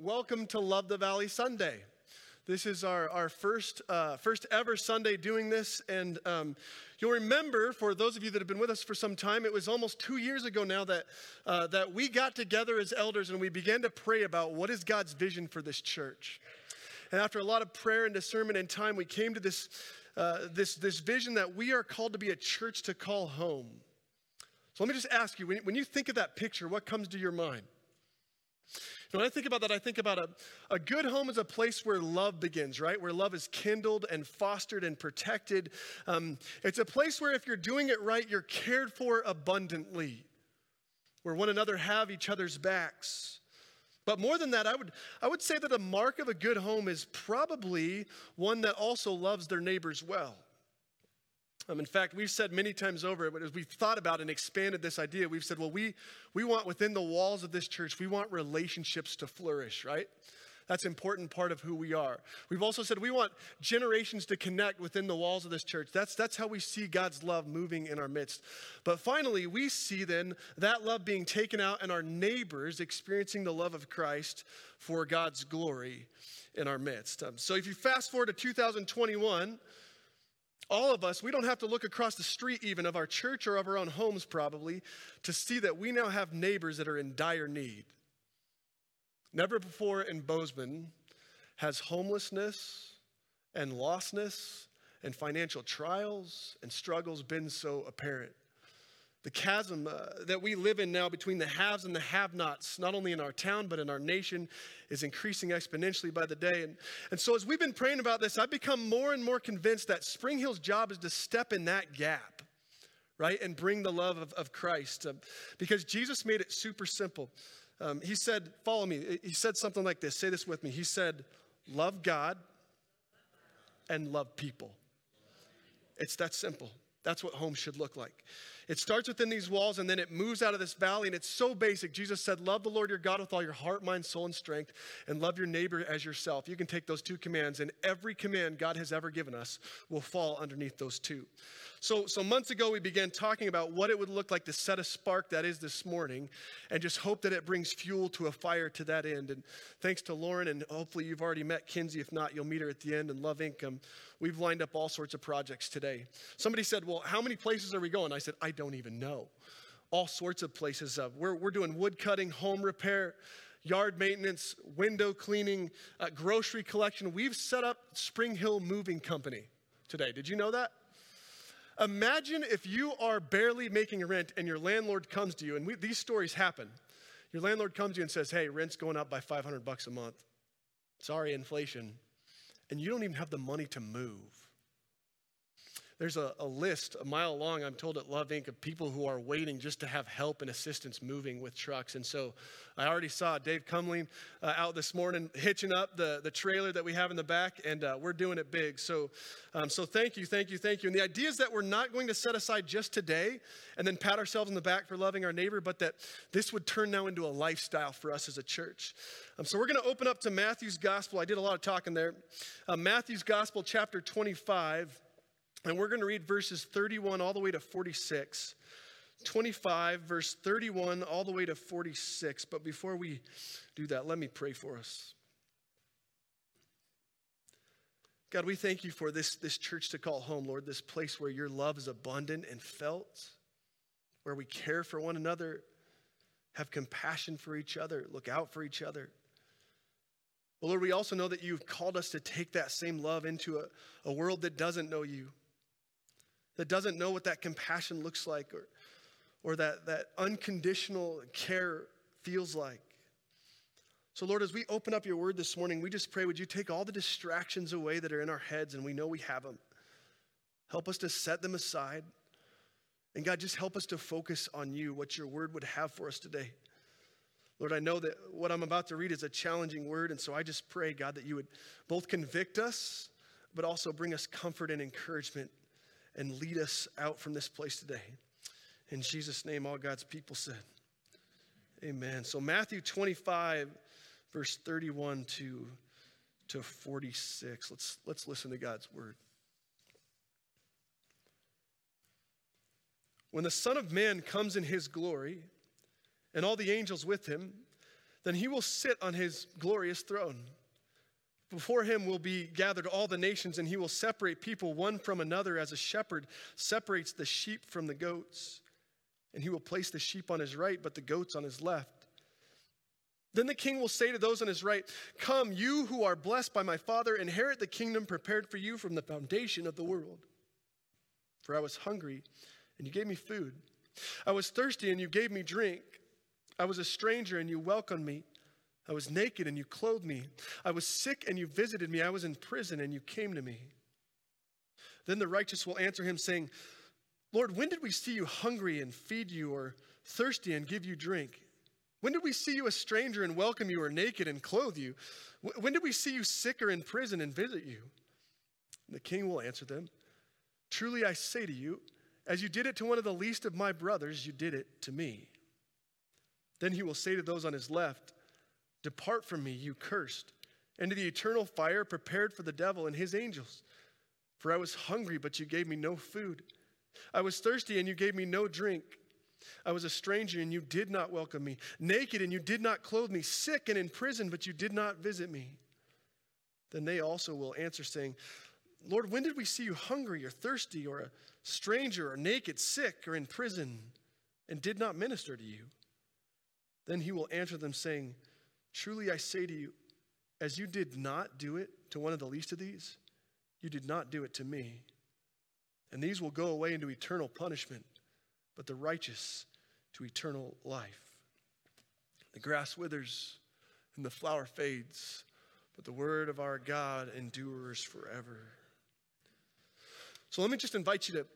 welcome to Love the Valley Sunday. This is our, our first, uh, first ever Sunday doing this. And um, you'll remember, for those of you that have been with us for some time, it was almost two years ago now that, uh, that we got together as elders and we began to pray about what is God's vision for this church. And after a lot of prayer and discernment and time, we came to this, uh, this, this vision that we are called to be a church to call home. So let me just ask you when, when you think of that picture, what comes to your mind? When I think about that, I think about a, a good home is a place where love begins, right? Where love is kindled and fostered and protected. Um, it's a place where if you're doing it right, you're cared for abundantly, where one another have each other's backs. But more than that, I would, I would say that a mark of a good home is probably one that also loves their neighbors well. Um, in fact, we've said many times over, but as we've thought about and expanded this idea, we've said, well, we, we want within the walls of this church, we want relationships to flourish, right? That's an important part of who we are. We've also said we want generations to connect within the walls of this church. That's, that's how we see God's love moving in our midst. But finally, we see then that love being taken out and our neighbors experiencing the love of Christ for God's glory in our midst. Um, so if you fast forward to 2021, all of us, we don't have to look across the street even of our church or of our own homes probably to see that we now have neighbors that are in dire need. Never before in Bozeman has homelessness and lostness and financial trials and struggles been so apparent. The chasm uh, that we live in now between the haves and the have nots, not only in our town, but in our nation, is increasing exponentially by the day. And, and so, as we've been praying about this, I've become more and more convinced that Spring Hill's job is to step in that gap, right? And bring the love of, of Christ. Um, because Jesus made it super simple. Um, he said, Follow me. He said something like this. Say this with me. He said, Love God and love people. It's that simple. That's what home should look like. It starts within these walls and then it moves out of this valley, and it's so basic. Jesus said, Love the Lord your God with all your heart, mind, soul, and strength, and love your neighbor as yourself. You can take those two commands, and every command God has ever given us will fall underneath those two. So, so months ago, we began talking about what it would look like to set a spark that is this morning and just hope that it brings fuel to a fire to that end. And thanks to Lauren, and hopefully you've already met Kinsey. If not, you'll meet her at the end. And Love Inc., um, we've lined up all sorts of projects today. Somebody said, Well, how many places are we going? I said, I don't even know. All sorts of places. Uh, we're, we're doing wood cutting, home repair yard maintenance, window cleaning, uh, grocery collection. We've set up Spring Hill Moving Company today. Did you know that? Imagine if you are barely making rent and your landlord comes to you, and we, these stories happen. Your landlord comes to you and says, Hey, rent's going up by 500 bucks a month. Sorry, inflation. And you don't even have the money to move. There's a, a, list a mile long, I'm told at Love Inc., of people who are waiting just to have help and assistance moving with trucks. And so I already saw Dave Cumling uh, out this morning hitching up the, the trailer that we have in the back, and uh, we're doing it big. So, um, so thank you, thank you, thank you. And the idea is that we're not going to set aside just today and then pat ourselves on the back for loving our neighbor, but that this would turn now into a lifestyle for us as a church. Um, so we're going to open up to Matthew's Gospel. I did a lot of talking there. Uh, Matthew's Gospel, chapter 25. And we're going to read verses 31 all the way to 46. 25, verse 31, all the way to 46. But before we do that, let me pray for us. God, we thank you for this, this church to call home, Lord, this place where your love is abundant and felt, where we care for one another, have compassion for each other, look out for each other. But Lord, we also know that you've called us to take that same love into a, a world that doesn't know you that doesn't know what that compassion looks like or, or that, that unconditional care feels like. So, Lord, as we open up your word this morning, we just pray, would you take all the distractions away that are in our heads, and we know we have them. Help us to set them aside. And God, just help us to focus on you, what your word would have for us today. Lord, I know that what I'm about to read is a challenging word, and so I just pray, God, that you would both convict us, but also bring us comfort and encouragement and lead us out from this place today. In Jesus' name, all God's people said, Amen. So, Matthew 25, verse 31 to, to 46. Let's, let's listen to God's word. When the Son of Man comes in his glory, and all the angels with him, then he will sit on his glorious throne. Before him will be gathered all the nations, and he will separate people one from another as a shepherd separates the sheep from the goats. And he will place the sheep on his right, but the goats on his left. Then the king will say to those on his right, Come, you who are blessed by my Father, inherit the kingdom prepared for you from the foundation of the world. For I was hungry, and you gave me food. I was thirsty, and you gave me drink. I was a stranger, and you welcomed me. I was naked and you clothed me. I was sick and you visited me. I was in prison and you came to me. Then the righteous will answer him, saying, Lord, when did we see you hungry and feed you, or thirsty and give you drink? When did we see you a stranger and welcome you, or naked and clothe you? When did we see you sick or in prison and visit you? And the king will answer them, Truly I say to you, as you did it to one of the least of my brothers, you did it to me. Then he will say to those on his left, Depart from me, you cursed, into the eternal fire prepared for the devil and his angels. For I was hungry, but you gave me no food. I was thirsty, and you gave me no drink. I was a stranger, and you did not welcome me. Naked, and you did not clothe me. Sick and in prison, but you did not visit me. Then they also will answer, saying, Lord, when did we see you hungry or thirsty or a stranger or naked, sick or in prison, and did not minister to you? Then he will answer them, saying, Truly I say to you, as you did not do it to one of the least of these, you did not do it to me. And these will go away into eternal punishment, but the righteous to eternal life. The grass withers and the flower fades, but the word of our God endures forever. So let me just invite you to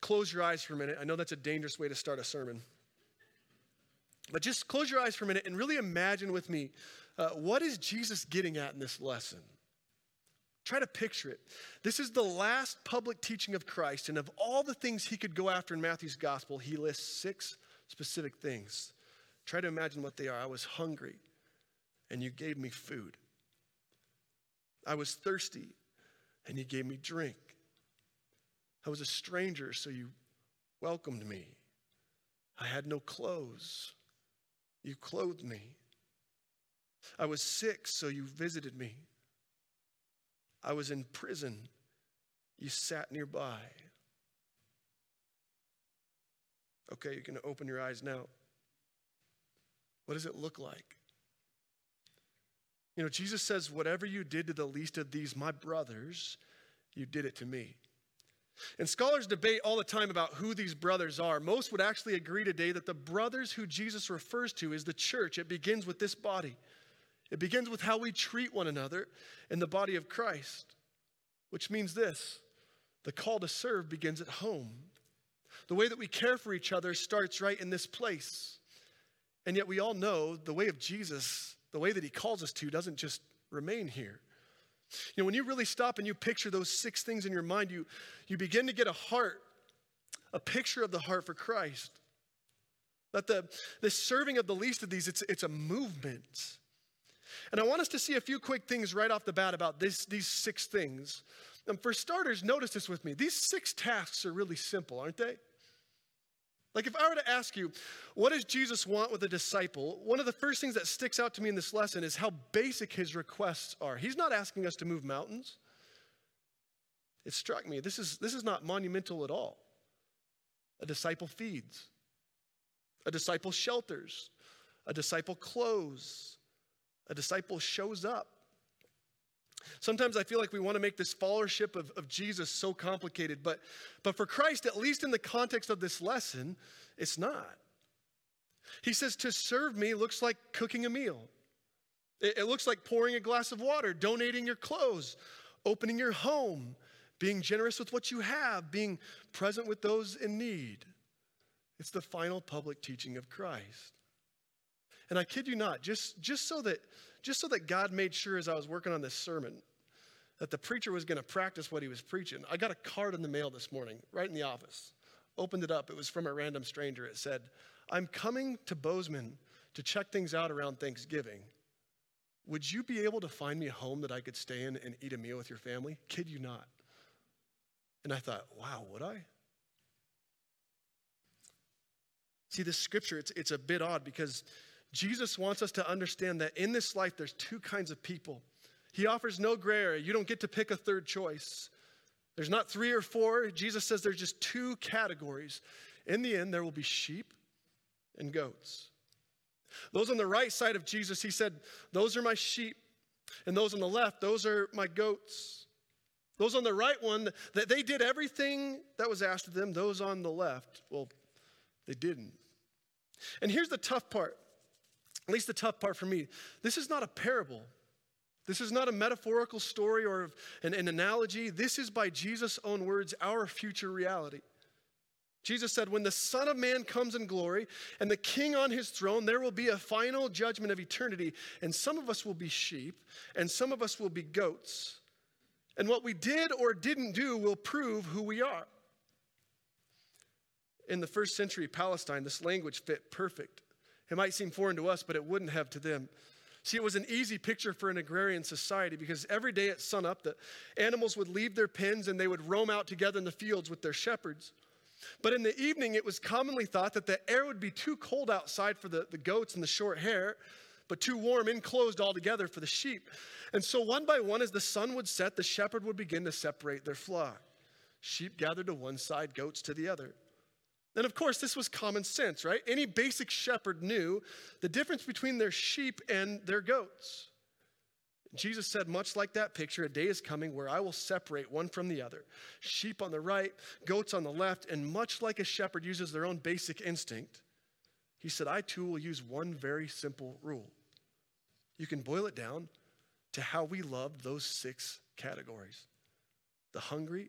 close your eyes for a minute. I know that's a dangerous way to start a sermon. But just close your eyes for a minute and really imagine with me uh, what is Jesus getting at in this lesson? Try to picture it. This is the last public teaching of Christ, and of all the things he could go after in Matthew's gospel, he lists six specific things. Try to imagine what they are. I was hungry, and you gave me food. I was thirsty, and you gave me drink. I was a stranger, so you welcomed me. I had no clothes, you clothed me. I was sick, so you visited me. I was in prison, you sat nearby. Okay, you can open your eyes now. What does it look like? You know, Jesus says, Whatever you did to the least of these, my brothers, you did it to me. And scholars debate all the time about who these brothers are. Most would actually agree today that the brothers who Jesus refers to is the church. It begins with this body, it begins with how we treat one another in the body of Christ, which means this the call to serve begins at home. The way that we care for each other starts right in this place. And yet we all know the way of Jesus, the way that he calls us to, doesn't just remain here. You know, when you really stop and you picture those six things in your mind, you, you begin to get a heart, a picture of the heart for Christ. That the, the serving of the least of these, it's, it's a movement. And I want us to see a few quick things right off the bat about this, these six things. And for starters, notice this with me. These six tasks are really simple, aren't they? Like, if I were to ask you, what does Jesus want with a disciple? One of the first things that sticks out to me in this lesson is how basic his requests are. He's not asking us to move mountains. It struck me, this is, this is not monumental at all. A disciple feeds, a disciple shelters, a disciple clothes, a disciple shows up. Sometimes I feel like we want to make this followership of, of Jesus so complicated, but, but for Christ, at least in the context of this lesson, it's not. He says to serve me looks like cooking a meal. It, it looks like pouring a glass of water, donating your clothes, opening your home, being generous with what you have, being present with those in need. It's the final public teaching of Christ. And I kid you not, just, just so that just so that God made sure as I was working on this sermon that the preacher was going to practice what he was preaching. I got a card in the mail this morning, right in the office. Opened it up. It was from a random stranger. It said, I'm coming to Bozeman to check things out around Thanksgiving. Would you be able to find me a home that I could stay in and eat a meal with your family? Kid you not. And I thought, wow, would I? See, this scripture, it's, it's a bit odd because Jesus wants us to understand that in this life, there's two kinds of people. He offers no gray area. You don't get to pick a third choice. There's not three or four. Jesus says there's just two categories. In the end, there will be sheep and goats. Those on the right side of Jesus, he said, Those are my sheep. And those on the left, those are my goats. Those on the right one, that they did everything that was asked of them. Those on the left, well, they didn't. And here's the tough part, at least the tough part for me. This is not a parable. This is not a metaphorical story or an, an analogy. This is, by Jesus' own words, our future reality. Jesus said, When the Son of Man comes in glory and the King on his throne, there will be a final judgment of eternity. And some of us will be sheep, and some of us will be goats. And what we did or didn't do will prove who we are. In the first century Palestine, this language fit perfect. It might seem foreign to us, but it wouldn't have to them. See, it was an easy picture for an agrarian society because every day at sunup, the animals would leave their pens and they would roam out together in the fields with their shepherds. But in the evening, it was commonly thought that the air would be too cold outside for the, the goats and the short hair, but too warm enclosed altogether for the sheep. And so, one by one, as the sun would set, the shepherd would begin to separate their flock. Sheep gathered to one side, goats to the other. And of course, this was common sense, right? Any basic shepherd knew the difference between their sheep and their goats. Jesus said, much like that picture, a day is coming where I will separate one from the other sheep on the right, goats on the left, and much like a shepherd uses their own basic instinct, he said, I too will use one very simple rule. You can boil it down to how we love those six categories the hungry,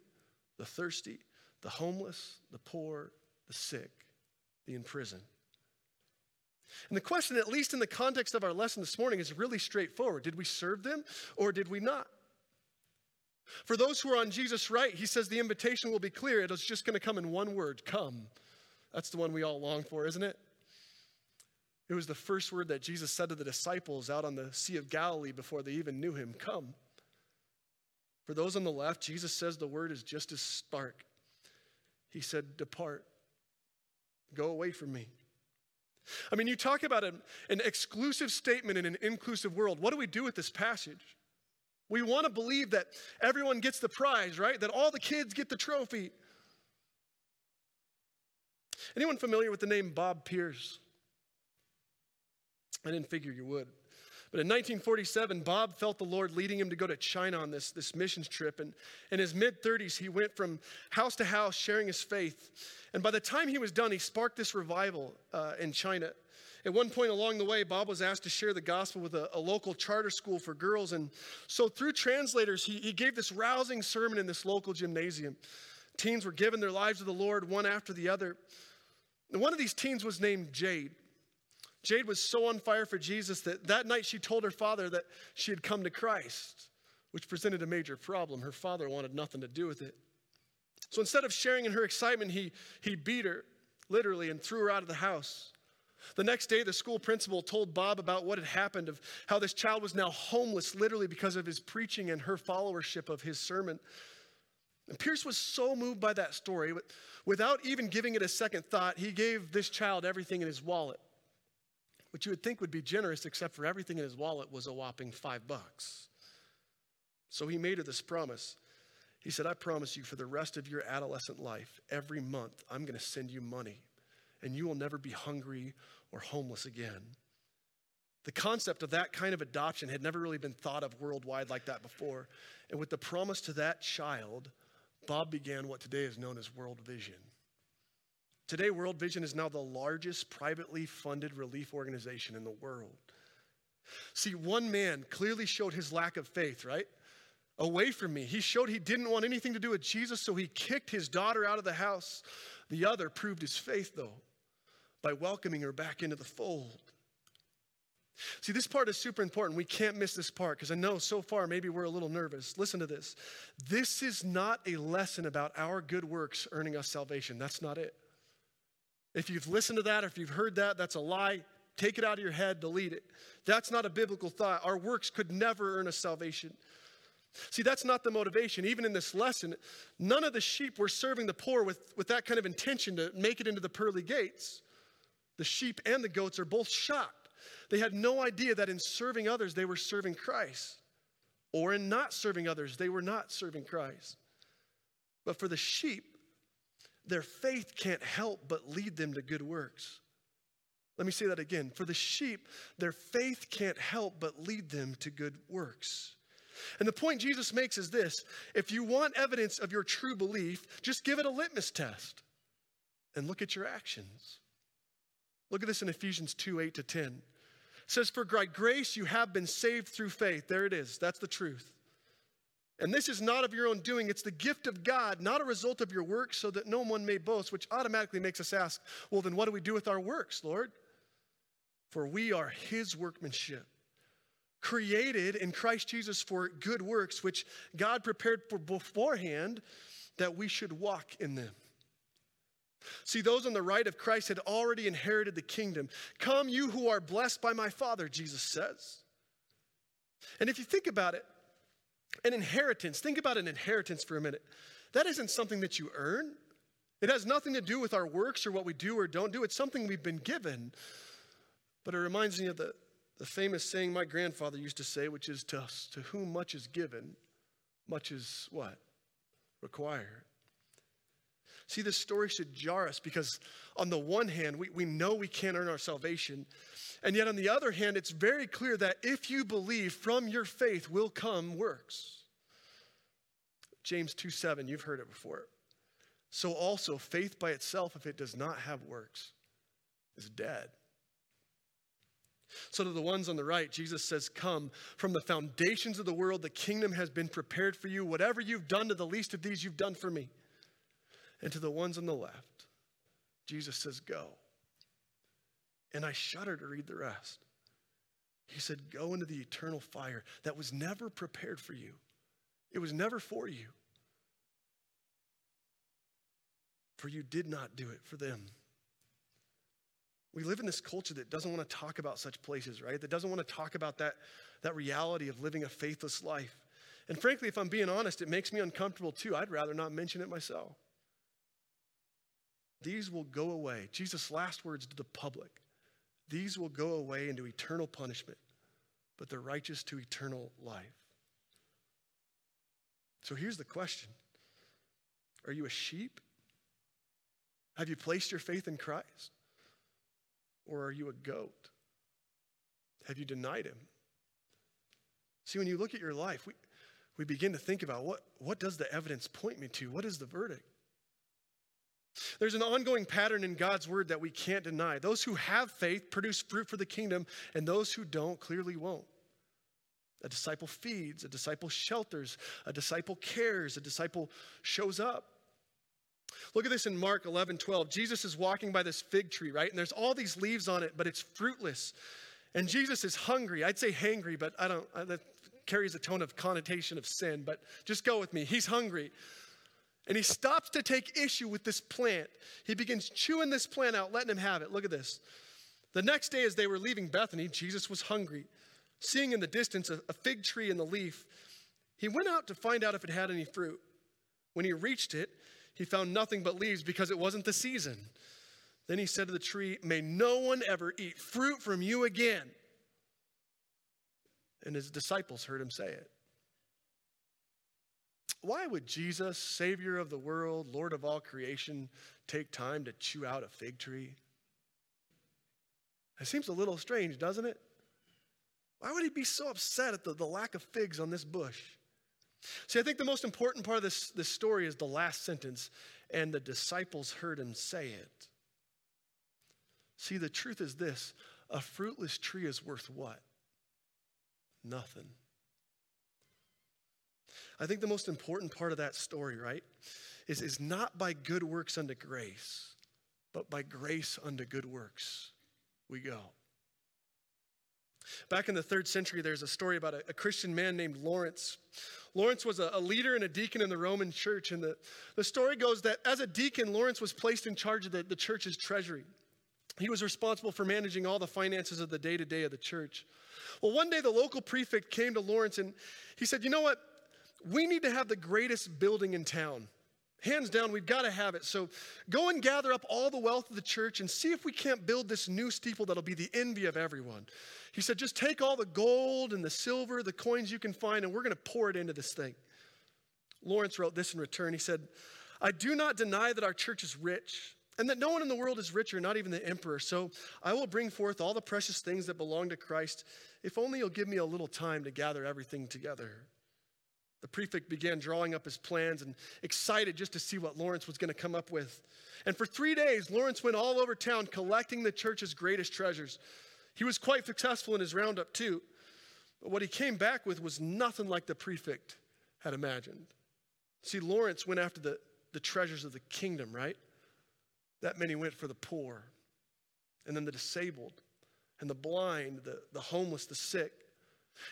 the thirsty, the homeless, the poor, the sick, the imprisoned. And the question, at least in the context of our lesson this morning, is really straightforward. Did we serve them or did we not? For those who are on Jesus' right, he says the invitation will be clear. It's just going to come in one word come. That's the one we all long for, isn't it? It was the first word that Jesus said to the disciples out on the Sea of Galilee before they even knew him come. For those on the left, Jesus says the word is just as stark. He said, Depart, go away from me. I mean, you talk about an, an exclusive statement in an inclusive world. What do we do with this passage? We want to believe that everyone gets the prize, right? That all the kids get the trophy. Anyone familiar with the name Bob Pierce? I didn't figure you would. But in 1947, Bob felt the Lord leading him to go to China on this, this missions trip. And in his mid 30s, he went from house to house sharing his faith. And by the time he was done, he sparked this revival uh, in China. At one point along the way, Bob was asked to share the gospel with a, a local charter school for girls. And so, through translators, he, he gave this rousing sermon in this local gymnasium. Teens were given their lives to the Lord one after the other. And one of these teens was named Jade. Jade was so on fire for Jesus that that night she told her father that she had come to Christ, which presented a major problem. Her father wanted nothing to do with it. So instead of sharing in her excitement, he, he beat her, literally, and threw her out of the house. The next day, the school principal told Bob about what had happened, of how this child was now homeless, literally because of his preaching and her followership of his sermon. And Pierce was so moved by that story, without even giving it a second thought, he gave this child everything in his wallet which you would think would be generous, except for everything in his wallet was a whopping five bucks. So he made her this promise. He said, I promise you for the rest of your adolescent life, every month, I'm going to send you money, and you will never be hungry or homeless again. The concept of that kind of adoption had never really been thought of worldwide like that before. And with the promise to that child, Bob began what today is known as World Vision. Today, World Vision is now the largest privately funded relief organization in the world. See, one man clearly showed his lack of faith, right? Away from me. He showed he didn't want anything to do with Jesus, so he kicked his daughter out of the house. The other proved his faith, though, by welcoming her back into the fold. See, this part is super important. We can't miss this part because I know so far maybe we're a little nervous. Listen to this. This is not a lesson about our good works earning us salvation. That's not it. If you've listened to that or if you've heard that, that's a lie. Take it out of your head, delete it. That's not a biblical thought. Our works could never earn us salvation. See, that's not the motivation. Even in this lesson, none of the sheep were serving the poor with, with that kind of intention to make it into the pearly gates. The sheep and the goats are both shocked They had no idea that in serving others, they were serving Christ, or in not serving others, they were not serving Christ. But for the sheep, their faith can't help but lead them to good works. Let me say that again. For the sheep, their faith can't help but lead them to good works. And the point Jesus makes is this if you want evidence of your true belief, just give it a litmus test and look at your actions. Look at this in Ephesians 2 8 to 10. It says, For by grace you have been saved through faith. There it is. That's the truth. And this is not of your own doing, it's the gift of God, not a result of your works, so that no one may boast, which automatically makes us ask, well, then what do we do with our works, Lord? For we are his workmanship, created in Christ Jesus for good works, which God prepared for beforehand that we should walk in them. See, those on the right of Christ had already inherited the kingdom. Come, you who are blessed by my Father, Jesus says. And if you think about it, an inheritance, think about an inheritance for a minute. That isn't something that you earn. It has nothing to do with our works or what we do or don't do. It's something we've been given. But it reminds me of the, the famous saying my grandfather used to say, which is to, to whom much is given, much is what? Required. See, this story should jar us because, on the one hand, we, we know we can't earn our salvation. And yet, on the other hand, it's very clear that if you believe, from your faith will come works. James 2 7, you've heard it before. So also, faith by itself, if it does not have works, is dead. So, to the ones on the right, Jesus says, Come from the foundations of the world, the kingdom has been prepared for you. Whatever you've done to the least of these, you've done for me. And to the ones on the left, Jesus says, Go. And I shudder to read the rest. He said, Go into the eternal fire that was never prepared for you, it was never for you. For you did not do it for them. We live in this culture that doesn't want to talk about such places, right? That doesn't want to talk about that, that reality of living a faithless life. And frankly, if I'm being honest, it makes me uncomfortable too. I'd rather not mention it myself. These will go away. Jesus' last words to the public these will go away into eternal punishment, but the righteous to eternal life. So here's the question Are you a sheep? Have you placed your faith in Christ? Or are you a goat? Have you denied him? See, when you look at your life, we, we begin to think about what, what does the evidence point me to? What is the verdict? There's an ongoing pattern in God's word that we can't deny. Those who have faith produce fruit for the kingdom, and those who don't clearly won't. A disciple feeds, a disciple shelters, a disciple cares, a disciple shows up. Look at this in Mark 11, 12. Jesus is walking by this fig tree, right? And there's all these leaves on it, but it's fruitless. And Jesus is hungry. I'd say hangry, but I don't, that carries a tone of connotation of sin, but just go with me. He's hungry. And he stops to take issue with this plant. He begins chewing this plant out, letting him have it. Look at this. The next day, as they were leaving Bethany, Jesus was hungry. Seeing in the distance a, a fig tree in the leaf, he went out to find out if it had any fruit. When he reached it, he found nothing but leaves because it wasn't the season. Then he said to the tree, May no one ever eat fruit from you again. And his disciples heard him say it. Why would Jesus, Savior of the world, Lord of all creation, take time to chew out a fig tree? It seems a little strange, doesn't it? Why would he be so upset at the, the lack of figs on this bush? See, I think the most important part of this, this story is the last sentence, and the disciples heard him say it. See, the truth is this a fruitless tree is worth what? Nothing. I think the most important part of that story, right, is, is not by good works unto grace, but by grace unto good works we go. Back in the third century, there's a story about a, a Christian man named Lawrence. Lawrence was a, a, leader and a deacon in the Roman church. And the, the story goes that as a deacon, Lawrence was placed in charge of the, the church's treasury. He was responsible for managing all the finances of the day to day of the church. Well, one day the local prefect came to Lawrence and he said, You know what? We need to have the greatest building in town. Hands down, we've got to have it. So go and gather up all the wealth of the church and see if we can't build this new steeple that'll be the envy of everyone. He said, just take all the gold and the silver, the coins you can find, and we're going to pour it into this thing. Lawrence wrote this in return. He said, I do not deny that our church is rich and that no one in the world is richer, not even the emperor. So I will bring forth all the precious things that belong to Christ, if only you'll give me a little time to gather everything together. The prefect began drawing up his plans and excited just to see what Lawrence was going to come up with. And for three days, Lawrence went all over town collecting the church's greatest treasures. He was quite successful in his roundup, too. But what he came back with was nothing like the prefect had imagined. See, Lawrence went after the, the treasures of the kingdom, right? That many went for the poor, and then the disabled, and the blind, the, the homeless, the sick.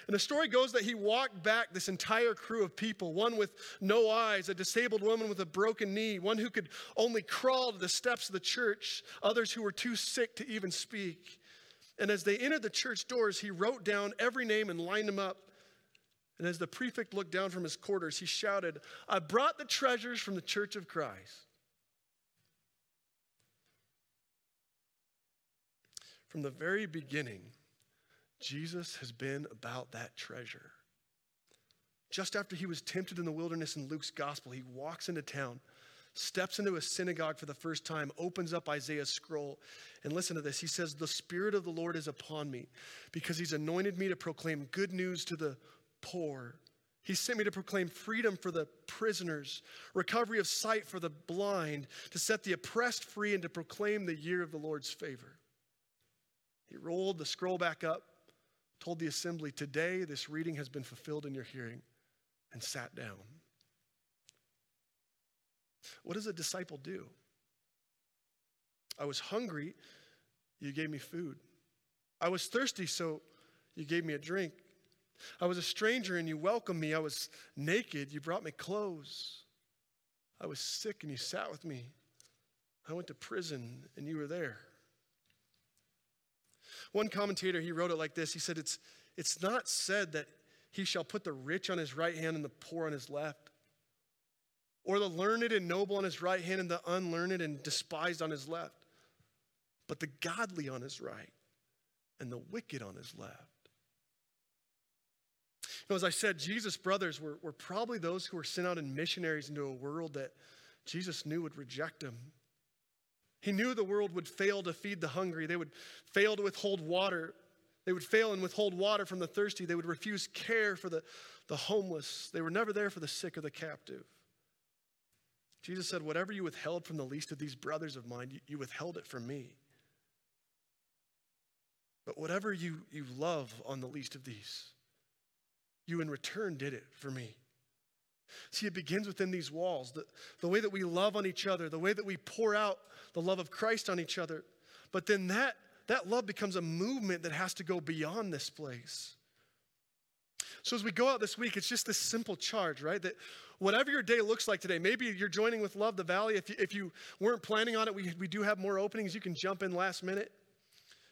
And the story goes that he walked back this entire crew of people one with no eyes, a disabled woman with a broken knee, one who could only crawl to the steps of the church, others who were too sick to even speak. And as they entered the church doors, he wrote down every name and lined them up. And as the prefect looked down from his quarters, he shouted, I brought the treasures from the church of Christ. From the very beginning, Jesus has been about that treasure. Just after he was tempted in the wilderness in Luke's gospel, he walks into town, steps into a synagogue for the first time, opens up Isaiah's scroll, and listen to this. He says, The Spirit of the Lord is upon me because he's anointed me to proclaim good news to the poor. He sent me to proclaim freedom for the prisoners, recovery of sight for the blind, to set the oppressed free, and to proclaim the year of the Lord's favor. He rolled the scroll back up told the assembly, Today this reading has been fulfilled in your hearing, and sat down. What does a disciple do? I was hungry, you gave me food. I was thirsty, so you gave me a drink. I was a stranger and you welcomed me. I was naked, you brought me clothes. I was sick and you sat with me. I went to prison and you were there. One commentator, he wrote it like this He said, It's, it's not said that he shall put the rich on his right hand and the poor on his left, or the learned and noble on his right hand and the unlearned and despised on his left, but the godly on his right and the wicked on his left. Know, as I said, Jesus' brothers were, were probably those who were sent out in missionaries into a world that Jesus knew would reject him. He knew the world would fail to feed the hungry, they would fail to withhold water. They would fail and withhold water from the thirsty. They would refuse care for the, the homeless. They were never there for the sick or the captive. Jesus said, Whatever you withheld from the least of these brothers of mine, you, you withheld it from me. But whatever you, you love on the least of these, you in return did it for me. See, it begins within these walls. The, the way that we love on each other, the way that we pour out the love of Christ on each other. But then that, that love becomes a movement that has to go beyond this place. So as we go out this week, it's just this simple charge, right? That whatever your day looks like today, maybe you're joining with Love the Valley. If you, if you weren't planning on it, we, we do have more openings. You can jump in last minute.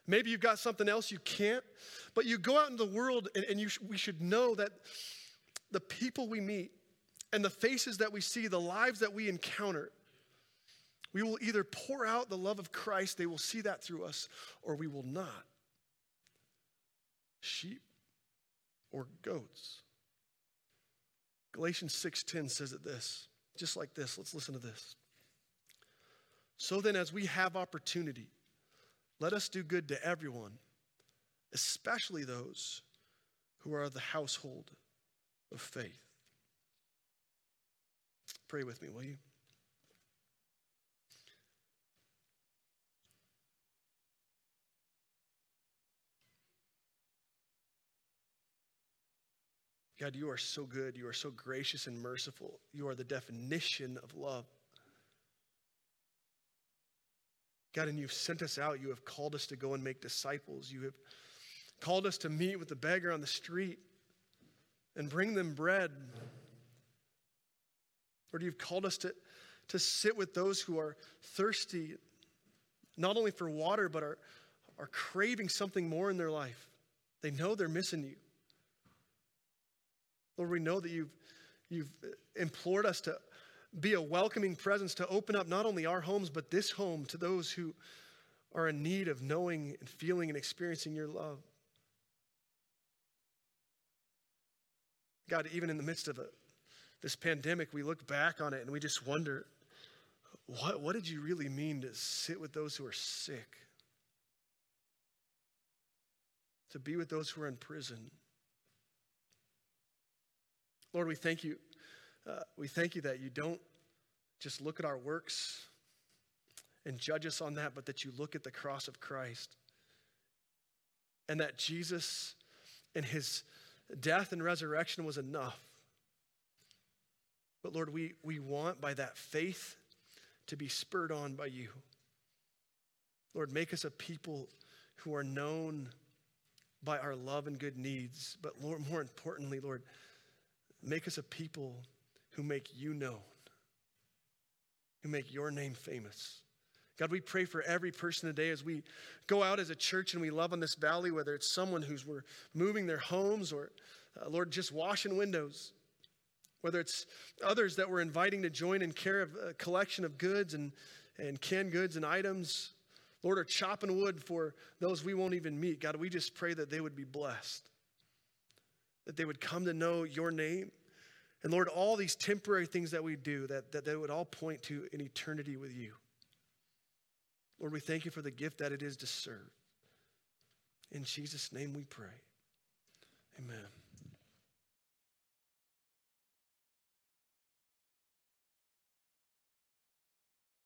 Maybe you've got something else you can't. But you go out in the world, and, and you sh- we should know that the people we meet and the faces that we see, the lives that we encounter, we will either pour out the love of Christ, they will see that through us, or we will not. Sheep or goats. Galatians 6:10 says it this, just like this. Let's listen to this. So then as we have opportunity, let us do good to everyone, especially those who are the household of faith. Pray with me, will you? God, you are so good. You are so gracious and merciful. You are the definition of love. God, and you've sent us out. You have called us to go and make disciples. You have called us to meet with the beggar on the street and bring them bread. Lord, you've called us to, to sit with those who are thirsty, not only for water, but are, are craving something more in their life. They know they're missing you. Lord, we know that you've, you've implored us to be a welcoming presence to open up not only our homes, but this home to those who are in need of knowing and feeling and experiencing your love. God, even in the midst of a, this pandemic, we look back on it and we just wonder what, what did you really mean to sit with those who are sick? To be with those who are in prison? Lord, we thank you. Uh, we thank you that you don't just look at our works and judge us on that, but that you look at the cross of Christ. And that Jesus and his death and resurrection was enough. But Lord, we, we want by that faith to be spurred on by you. Lord, make us a people who are known by our love and good needs. But Lord, more importantly, Lord, make us a people who make you known, who make your name famous. God, we pray for every person today as we go out as a church and we love on this valley, whether it's someone who's we're moving their homes or, uh, Lord, just washing windows, whether it's others that we're inviting to join in care of a collection of goods and, and canned goods and items, Lord, or chopping wood for those we won't even meet. God, we just pray that they would be blessed, that they would come to know your name. And Lord, all these temporary things that we do, that, that they would all point to an eternity with you. Lord, we thank you for the gift that it is to serve. In Jesus' name we pray. Amen.